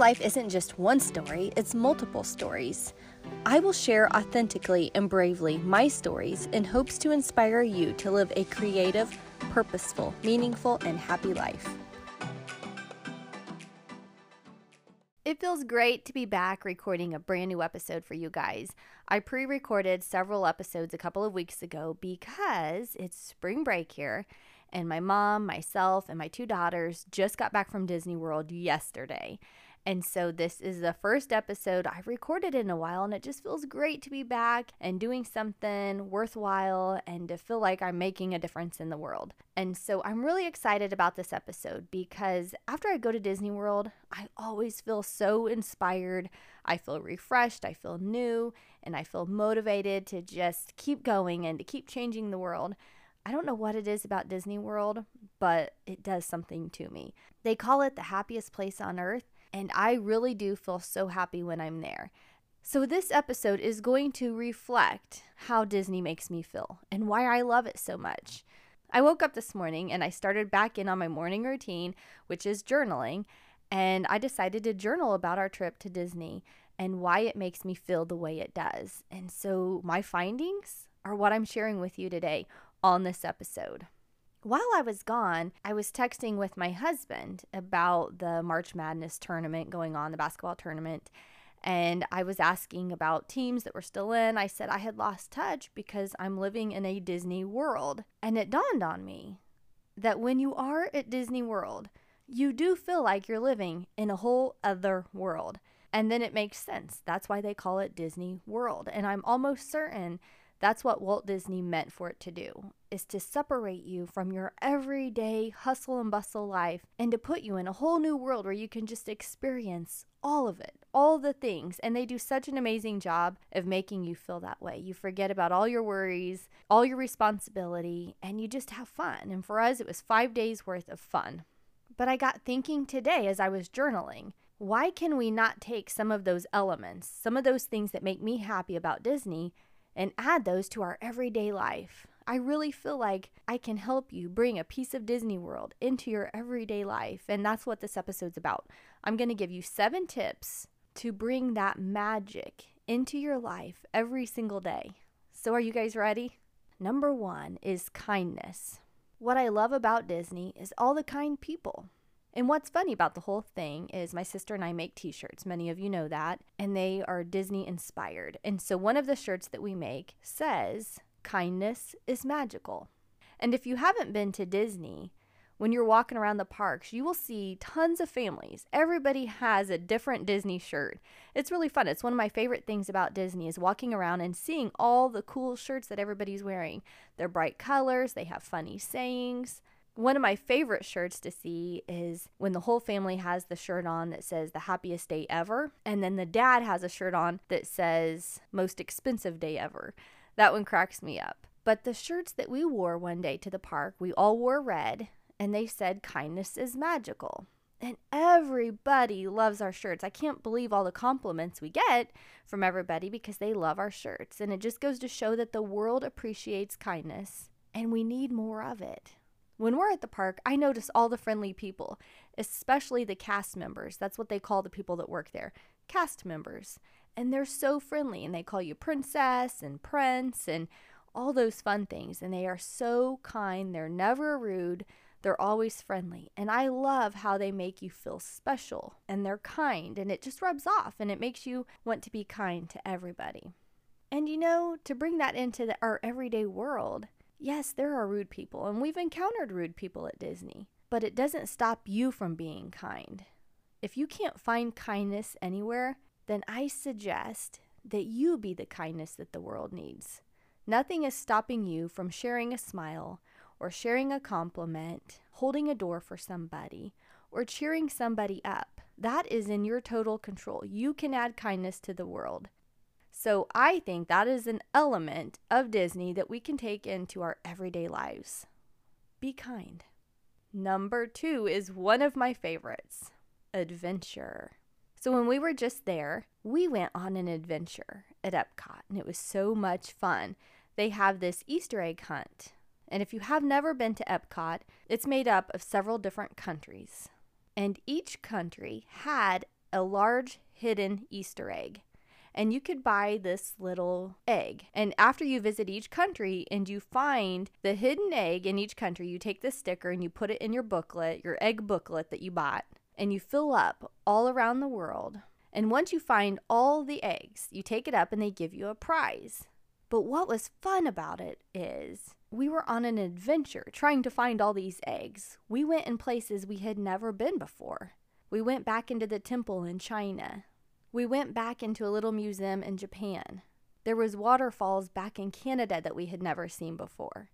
life isn't just one story, it's multiple stories. I will share authentically and bravely my stories in hopes to inspire you to live a creative, purposeful, meaningful, and happy life. It feels great to be back recording a brand new episode for you guys. I pre recorded several episodes a couple of weeks ago because it's spring break here, and my mom, myself, and my two daughters just got back from Disney World yesterday. And so, this is the first episode I've recorded in a while, and it just feels great to be back and doing something worthwhile and to feel like I'm making a difference in the world. And so, I'm really excited about this episode because after I go to Disney World, I always feel so inspired. I feel refreshed, I feel new, and I feel motivated to just keep going and to keep changing the world. I don't know what it is about Disney World, but it does something to me. They call it the happiest place on earth. And I really do feel so happy when I'm there. So, this episode is going to reflect how Disney makes me feel and why I love it so much. I woke up this morning and I started back in on my morning routine, which is journaling, and I decided to journal about our trip to Disney and why it makes me feel the way it does. And so, my findings are what I'm sharing with you today on this episode. While I was gone, I was texting with my husband about the March Madness tournament going on, the basketball tournament. And I was asking about teams that were still in. I said I had lost touch because I'm living in a Disney world. And it dawned on me that when you are at Disney World, you do feel like you're living in a whole other world. And then it makes sense. That's why they call it Disney World. And I'm almost certain that's what Walt Disney meant for it to do, is to separate you from your everyday hustle and bustle life and to put you in a whole new world where you can just experience all of it, all the things. And they do such an amazing job of making you feel that way. You forget about all your worries, all your responsibility, and you just have fun. And for us, it was five days worth of fun. But I got thinking today as I was journaling, why can we not take some of those elements, some of those things that make me happy about Disney, and add those to our everyday life. I really feel like I can help you bring a piece of Disney World into your everyday life. And that's what this episode's about. I'm going to give you seven tips to bring that magic into your life every single day. So, are you guys ready? Number one is kindness. What I love about Disney is all the kind people. And what's funny about the whole thing is my sister and I make t shirts. Many of you know that. And they are Disney inspired. And so one of the shirts that we make says, Kindness is magical. And if you haven't been to Disney, when you're walking around the parks, you will see tons of families. Everybody has a different Disney shirt. It's really fun. It's one of my favorite things about Disney is walking around and seeing all the cool shirts that everybody's wearing. They're bright colors, they have funny sayings. One of my favorite shirts to see is when the whole family has the shirt on that says the happiest day ever, and then the dad has a shirt on that says most expensive day ever. That one cracks me up. But the shirts that we wore one day to the park, we all wore red, and they said kindness is magical. And everybody loves our shirts. I can't believe all the compliments we get from everybody because they love our shirts. And it just goes to show that the world appreciates kindness and we need more of it. When we're at the park, I notice all the friendly people, especially the cast members. That's what they call the people that work there cast members. And they're so friendly, and they call you princess and prince and all those fun things. And they are so kind. They're never rude. They're always friendly. And I love how they make you feel special and they're kind. And it just rubs off and it makes you want to be kind to everybody. And you know, to bring that into the, our everyday world, Yes, there are rude people, and we've encountered rude people at Disney, but it doesn't stop you from being kind. If you can't find kindness anywhere, then I suggest that you be the kindness that the world needs. Nothing is stopping you from sharing a smile or sharing a compliment, holding a door for somebody, or cheering somebody up. That is in your total control. You can add kindness to the world. So I think that is an element of Disney that we can take into our everyday lives. Be kind. Number two is one of my favorites adventure. So when we were just there, we went on an adventure at Epcot and it was so much fun. They have this Easter egg hunt. And if you have never been to Epcot, it's made up of several different countries. And each country had a large hidden Easter egg. And you could buy this little egg. And after you visit each country and you find the hidden egg in each country, you take the sticker and you put it in your booklet, your egg booklet that you bought, and you fill up all around the world. And once you find all the eggs, you take it up and they give you a prize. But what was fun about it is we were on an adventure trying to find all these eggs. We went in places we had never been before. We went back into the temple in China. We went back into a little museum in Japan. There was waterfalls back in Canada that we had never seen before.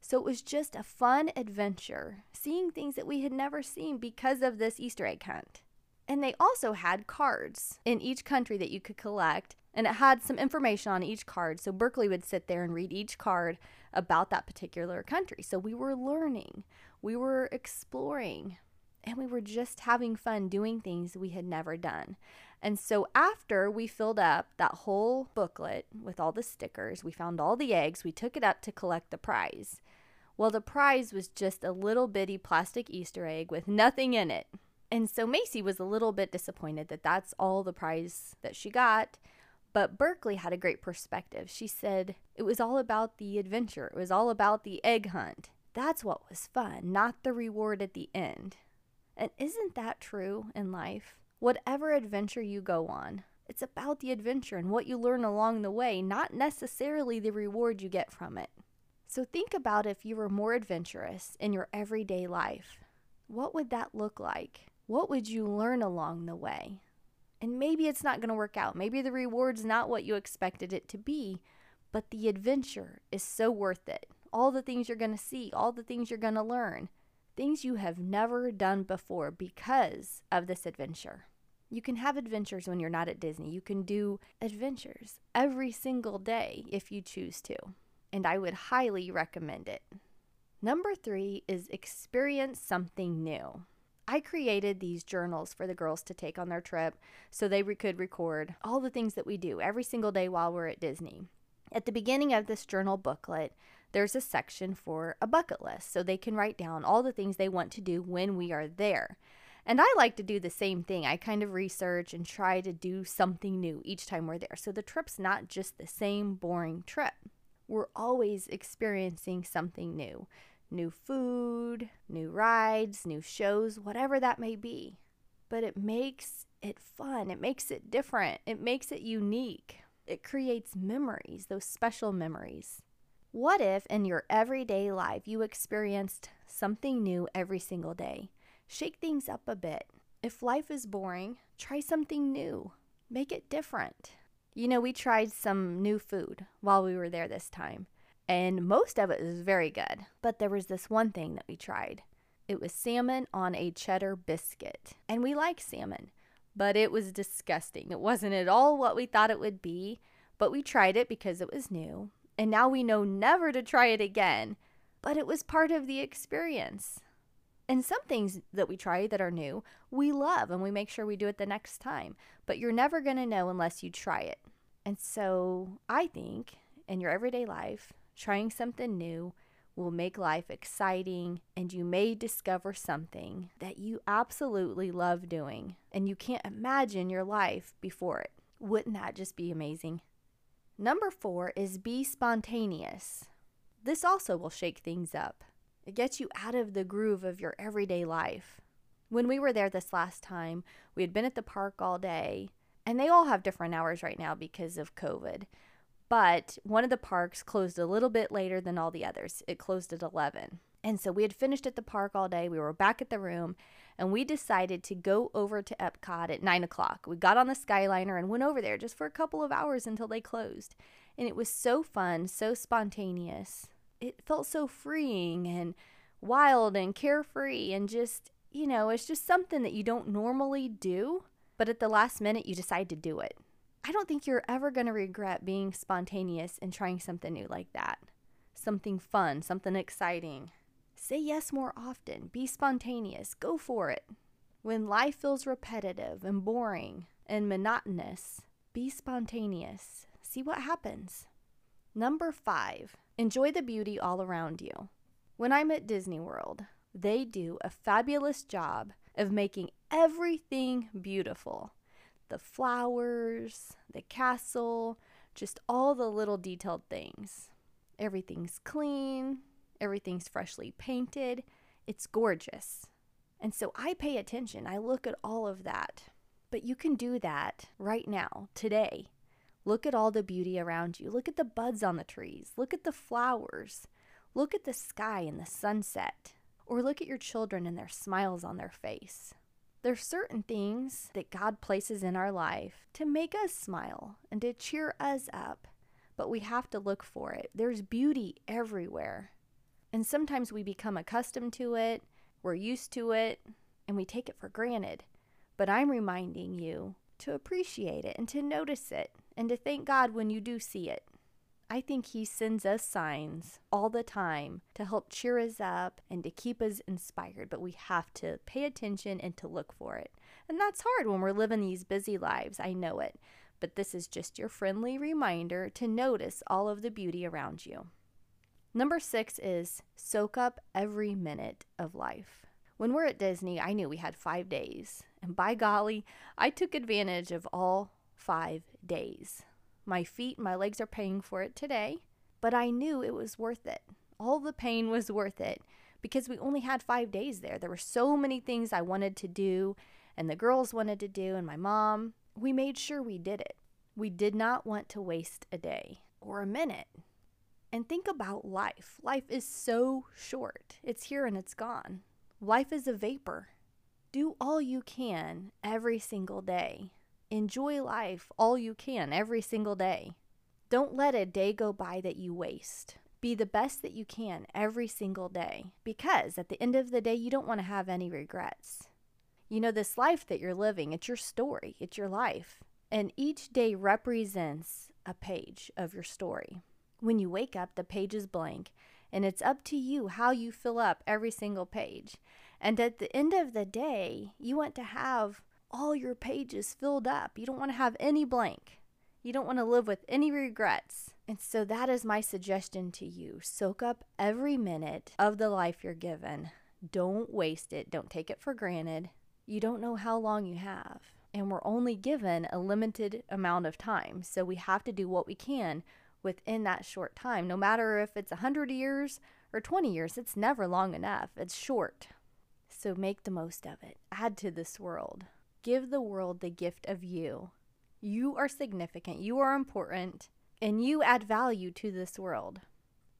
So it was just a fun adventure, seeing things that we had never seen because of this Easter egg hunt. And they also had cards in each country that you could collect, and it had some information on each card. So Berkeley would sit there and read each card about that particular country. So we were learning, we were exploring, and we were just having fun doing things we had never done. And so after we filled up that whole booklet with all the stickers, we found all the eggs, we took it up to collect the prize. Well, the prize was just a little bitty plastic Easter egg with nothing in it. And so Macy was a little bit disappointed that that's all the prize that she got. But Berkeley had a great perspective. She said it was all about the adventure, it was all about the egg hunt. That's what was fun, not the reward at the end. And isn't that true in life? Whatever adventure you go on, it's about the adventure and what you learn along the way, not necessarily the reward you get from it. So think about if you were more adventurous in your everyday life. What would that look like? What would you learn along the way? And maybe it's not going to work out. Maybe the reward's not what you expected it to be, but the adventure is so worth it. All the things you're going to see, all the things you're going to learn, things you have never done before because of this adventure. You can have adventures when you're not at Disney. You can do adventures every single day if you choose to. And I would highly recommend it. Number three is experience something new. I created these journals for the girls to take on their trip so they re- could record all the things that we do every single day while we're at Disney. At the beginning of this journal booklet, there's a section for a bucket list so they can write down all the things they want to do when we are there. And I like to do the same thing. I kind of research and try to do something new each time we're there. So the trip's not just the same boring trip. We're always experiencing something new new food, new rides, new shows, whatever that may be. But it makes it fun, it makes it different, it makes it unique. It creates memories, those special memories. What if in your everyday life you experienced something new every single day? Shake things up a bit. If life is boring, try something new. Make it different. You know, we tried some new food while we were there this time and most of it was very good. But there was this one thing that we tried. It was salmon on a cheddar biscuit. And we like salmon, but it was disgusting. It wasn't at all what we thought it would be, but we tried it because it was new. And now we know never to try it again, but it was part of the experience. And some things that we try that are new, we love and we make sure we do it the next time. But you're never going to know unless you try it. And so I think in your everyday life, Trying something new will make life exciting, and you may discover something that you absolutely love doing, and you can't imagine your life before it. Wouldn't that just be amazing? Number four is be spontaneous. This also will shake things up. It gets you out of the groove of your everyday life. When we were there this last time, we had been at the park all day, and they all have different hours right now because of COVID. But one of the parks closed a little bit later than all the others. It closed at 11. And so we had finished at the park all day. We were back at the room and we decided to go over to Epcot at 9 o'clock. We got on the Skyliner and went over there just for a couple of hours until they closed. And it was so fun, so spontaneous. It felt so freeing and wild and carefree and just, you know, it's just something that you don't normally do. But at the last minute, you decide to do it. I don't think you're ever going to regret being spontaneous and trying something new like that. Something fun, something exciting. Say yes more often. Be spontaneous. Go for it. When life feels repetitive and boring and monotonous, be spontaneous. See what happens. Number five, enjoy the beauty all around you. When I'm at Disney World, they do a fabulous job of making everything beautiful. the flowers, the castle, just all the little detailed things. Everything's clean, everything's freshly painted. It's gorgeous. And so I pay attention. I look at all of that. But you can do that right now, today. Look at all the beauty around you. Look at the buds on the trees. Look at the flowers. Look at the sky and the sunset. Or look at your children and their smiles on their face. There's certain things that God places in our life to make us smile and to cheer us up, but we have to look for it. There's beauty everywhere. And sometimes we become accustomed to it, we're used to it, and we take it for granted. But I'm reminding you to appreciate it and to notice it and to thank God when you do see it. I think He sends us signs all the time to help cheer us up and to keep us inspired, but we have to pay attention and to look for it. And that's hard when we're living these busy lives. I know it. But this is just your friendly reminder to notice all of the beauty around you. Number six is soak up every minute of life. When we're at Disney, I knew we had five days. And by golly, I took advantage of all five days. My feet, my legs are paying for it today, but I knew it was worth it. All the pain was worth it because we only had five days there. There were so many things I wanted to do, and the girls wanted to do, and my mom. We made sure we did it. We did not want to waste a day or a minute. And think about life. Life is so short, it's here and it's gone. Life is a vapor. Do all you can every single day. Enjoy life all you can every single day. Don't let a day go by that you waste. Be the best that you can every single day because at the end of the day, you don't want to have any regrets. You know, this life that you're living, it's your story, it's your life. And each day represents a page of your story. When you wake up, the page is blank, and it's up to you how you fill up every single page. And at the end of the day, you want to have all your pages filled up. You don't want to have any blank. You don't want to live with any regrets. And so that is my suggestion to you. Soak up every minute of the life you're given. Don't waste it. Don't take it for granted. You don't know how long you have. And we're only given a limited amount of time. So we have to do what we can within that short time. No matter if it's 100 years or 20 years, it's never long enough. It's short. So make the most of it. Add to this world. Give the world the gift of you. You are significant, you are important, and you add value to this world.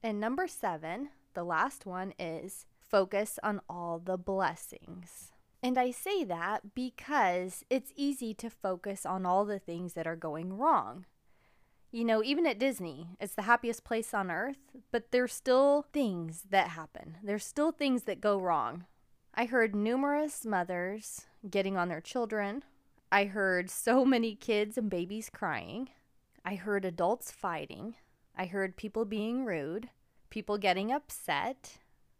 And number seven, the last one is focus on all the blessings. And I say that because it's easy to focus on all the things that are going wrong. You know, even at Disney, it's the happiest place on earth, but there's still things that happen. There's still things that go wrong. I heard numerous mothers getting on their children. I heard so many kids and babies crying. I heard adults fighting. I heard people being rude, people getting upset.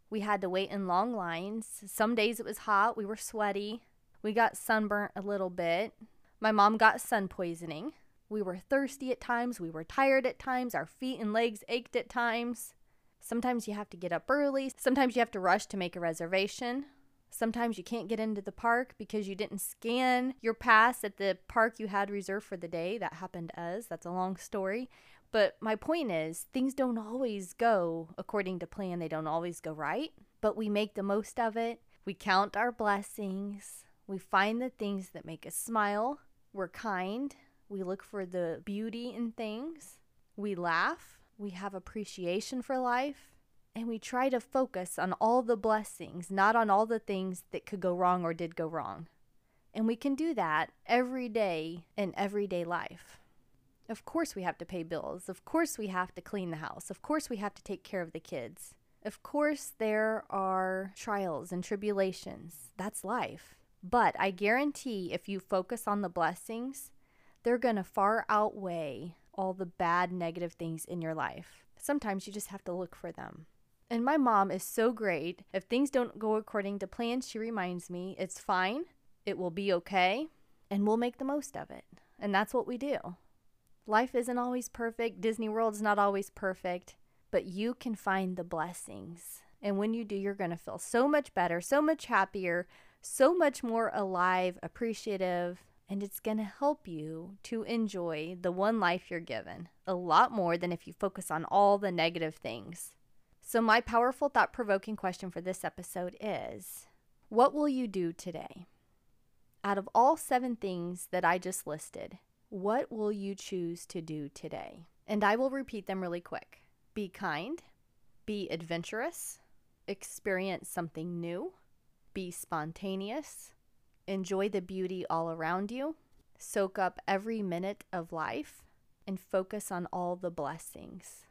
We had to wait in long lines. Some days it was hot, we were sweaty. We got sunburnt a little bit. My mom got sun poisoning. We were thirsty at times, we were tired at times, our feet and legs ached at times. Sometimes you have to get up early, sometimes you have to rush to make a reservation. Sometimes you can't get into the park because you didn't scan your pass at the park you had reserved for the day. That happened to us. That's a long story. But my point is, things don't always go according to plan. They don't always go right, but we make the most of it. We count our blessings. We find the things that make us smile. We're kind. We look for the beauty in things. We laugh. We have appreciation for life and we try to focus on all the blessings, not on all the things that could go wrong or did go wrong. And we can do that every day in everyday life. Of course, we have to pay bills. Of course, we have to clean the house. Of course, we have to take care of the kids. Of course, there are trials and tribulations. That's life. But I guarantee if you focus on the blessings, they're going to far outweigh all the bad, negative things in your life. Sometimes you just have to look for them. And my mom is so great. If things don't go according to plan, she reminds me it's fine, it will be okay, and we'll make the most of it. And that's what we do. Life isn't always perfect, Disney World's not always perfect, but you can find the blessings. And when you do, you're going to feel so much better, so much happier, so much more alive, appreciative, and it's going to help you to enjoy the one life you're given a lot more than if you focus on all the negative things. So, my powerful thought provoking question for this episode is What will you do today? Out of all seven things that I just listed, what will you choose to do today? And I will repeat them really quick be kind, be adventurous, experience something new, be spontaneous, enjoy the beauty all around you, soak up every minute of life, and focus on all the blessings.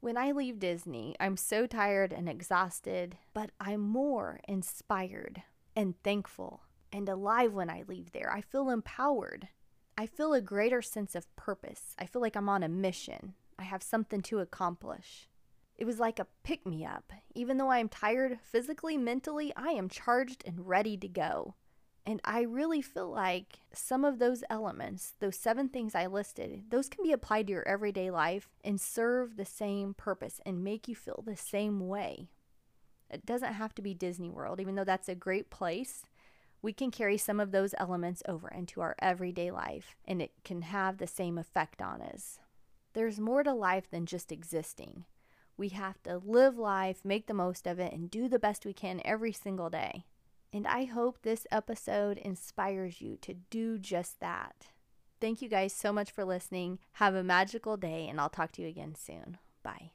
When I leave Disney, I'm so tired and exhausted, but I'm more inspired and thankful and alive when I leave there. I feel empowered. I feel a greater sense of purpose. I feel like I'm on a mission. I have something to accomplish. It was like a pick me up. Even though I am tired physically, mentally, I am charged and ready to go. And I really feel like some of those elements, those seven things I listed, those can be applied to your everyday life and serve the same purpose and make you feel the same way. It doesn't have to be Disney World, even though that's a great place. We can carry some of those elements over into our everyday life and it can have the same effect on us. There's more to life than just existing. We have to live life, make the most of it, and do the best we can every single day. And I hope this episode inspires you to do just that. Thank you guys so much for listening. Have a magical day, and I'll talk to you again soon. Bye.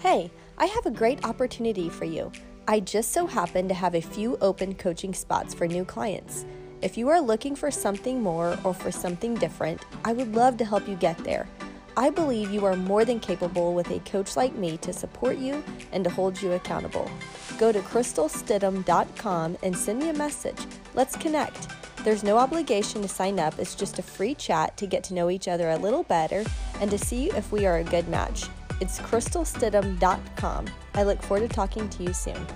Hey, I have a great opportunity for you. I just so happen to have a few open coaching spots for new clients. If you are looking for something more or for something different, I would love to help you get there. I believe you are more than capable with a coach like me to support you and to hold you accountable. Go to crystalstidham.com and send me a message. Let's connect. There's no obligation to sign up, it's just a free chat to get to know each other a little better and to see if we are a good match. It's crystalstidham.com. I look forward to talking to you soon.